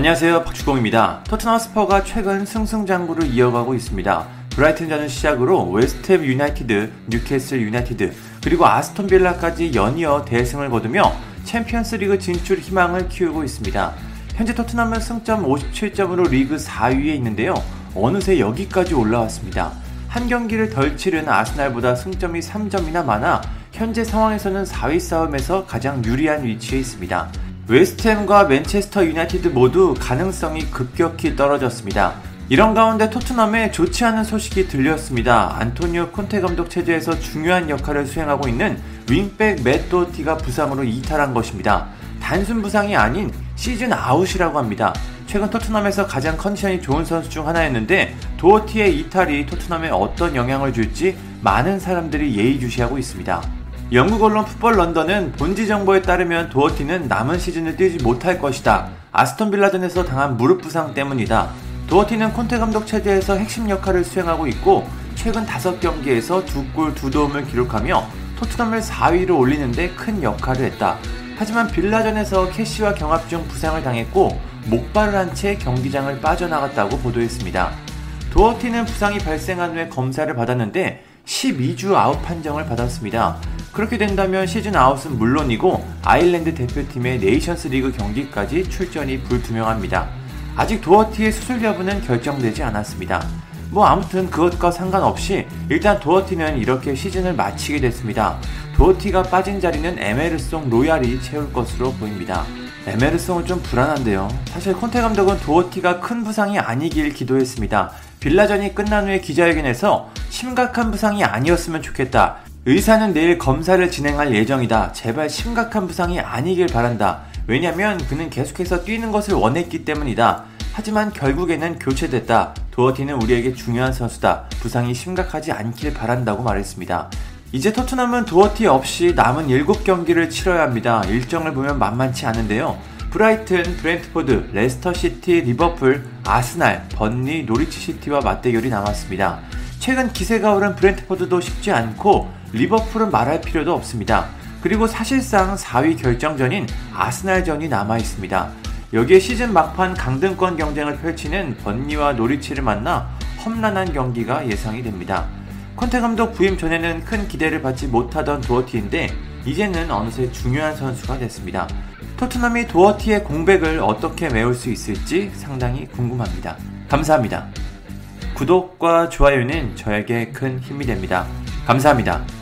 안녕하세요 박주공입니다. 토트넘 스퍼스가 최근 승승장구를 이어가고 있습니다. 브라이튼전을 시작으로 웨스트햄 유나이티드, 뉴캐슬 유나이티드, 그리고 아스톤 빌라까지 연이어 대승을 거두며 챔피언스리그 진출 희망을 키우고 있습니다. 현재 토트넘은 승점 57점으로 리그 4위에 있는데요. 어느새 여기까지 올라왔습니다. 한 경기를 덜 치른 아스날보다 승점이 3점이나 많아 현재 상황에서는 4위 싸움에서 가장 유리한 위치에 있습니다. 웨스트햄과 맨체스터 유나이티드 모두 가능성이 급격히 떨어졌습니다. 이런 가운데 토트넘에 좋지 않은 소식이 들렸습니다. 안토니오 콘테 감독 체제에서 중요한 역할을 수행하고 있는 윙백 맷 도허티가 부상으로 이탈한 것입니다. 단순 부상이 아닌 시즌 아웃이라고 합니다. 최근 토트넘에서 가장 컨디션이 좋은 선수 중 하나였는데 도어티의 이탈이 토트넘에 어떤 영향을 줄지 많은 사람들이 예의주시하고 있습니다. 영국 언론 풋볼 런던은 본지 정보에 따르면 도어티는 남은 시즌을 뛰지 못할 것이다. 아스톤 빌라전에서 당한 무릎 부상 때문이다. 도어티는 콘테 감독 체제에서 핵심 역할을 수행하고 있고 최근 5경기에서 2골 2도움을 기록하며 토트넘을 4위로 올리는데 큰 역할을 했다. 하지만 빌라전에서 캐시와 경합 중 부상을 당했고 목발을 한 채 경기장을 빠져나갔다고 보도했습니다. 도어티는 부상이 발생한 후에 검사를 받았는데 12주 아웃 판정을 받았습니다. 그렇게 된다면 시즌 아웃은 물론이고 아일랜드 대표팀의 네이션스 리그 경기까지 출전이 불투명합니다. 아직 도어티의 수술 여부는 결정되지 않았습니다. 뭐 아무튼 그것과 상관없이 일단 도어티는 이렇게 시즌을 마치게 됐습니다. 도어티가 빠진 자리는 에메르송 로얄이 채울 것으로 보입니다. 에메르송은 좀 불안한데요. 사실 콘테 감독은 도어티가 큰 부상이 아니길 기도했습니다. 빌라전이 끝난 후에 기자회견에서 심각한 부상이 아니었으면 좋겠다. 의사는 내일 검사를 진행할 예정이다. 제발 심각한 부상이 아니길 바란다. 왜냐면 그는 계속해서 뛰는 것을 원했기 때문이다. 하지만 결국에는 교체됐다. 도어티는 우리에게 중요한 선수다. 부상이 심각하지 않길 바란다고 말했습니다. 이제 토트넘은 도어티 없이 남은 7경기를 치러야 합니다. 일정을 보면 만만치 않은데요. 브라이튼, 브렌트포드, 레스터시티, 리버풀, 아스날, 번리, 노리치시티와 맞대결이 남았습니다. 최근 기세가 오른 브렌트포드도 쉽지 않고 리버풀은 말할 필요도 없습니다. 그리고 사실상 4위 결정전인 아스날전이 남아 있습니다. 여기에 시즌 막판 강등권 경쟁을 펼치는 번니와 노리치를 만나 험난한 경기가 예상이 됩니다. 콘테 감독 부임 전에는 큰 기대를 받지 못하던 도어티인데 이제는 어느새 중요한 선수가 됐습니다. 토트넘이 도어티의 공백을 어떻게 메울 수 있을지 상당히 궁금합니다. 감사합니다. 구독과 좋아요는 저에게 큰 힘이 됩니다. 감사합니다.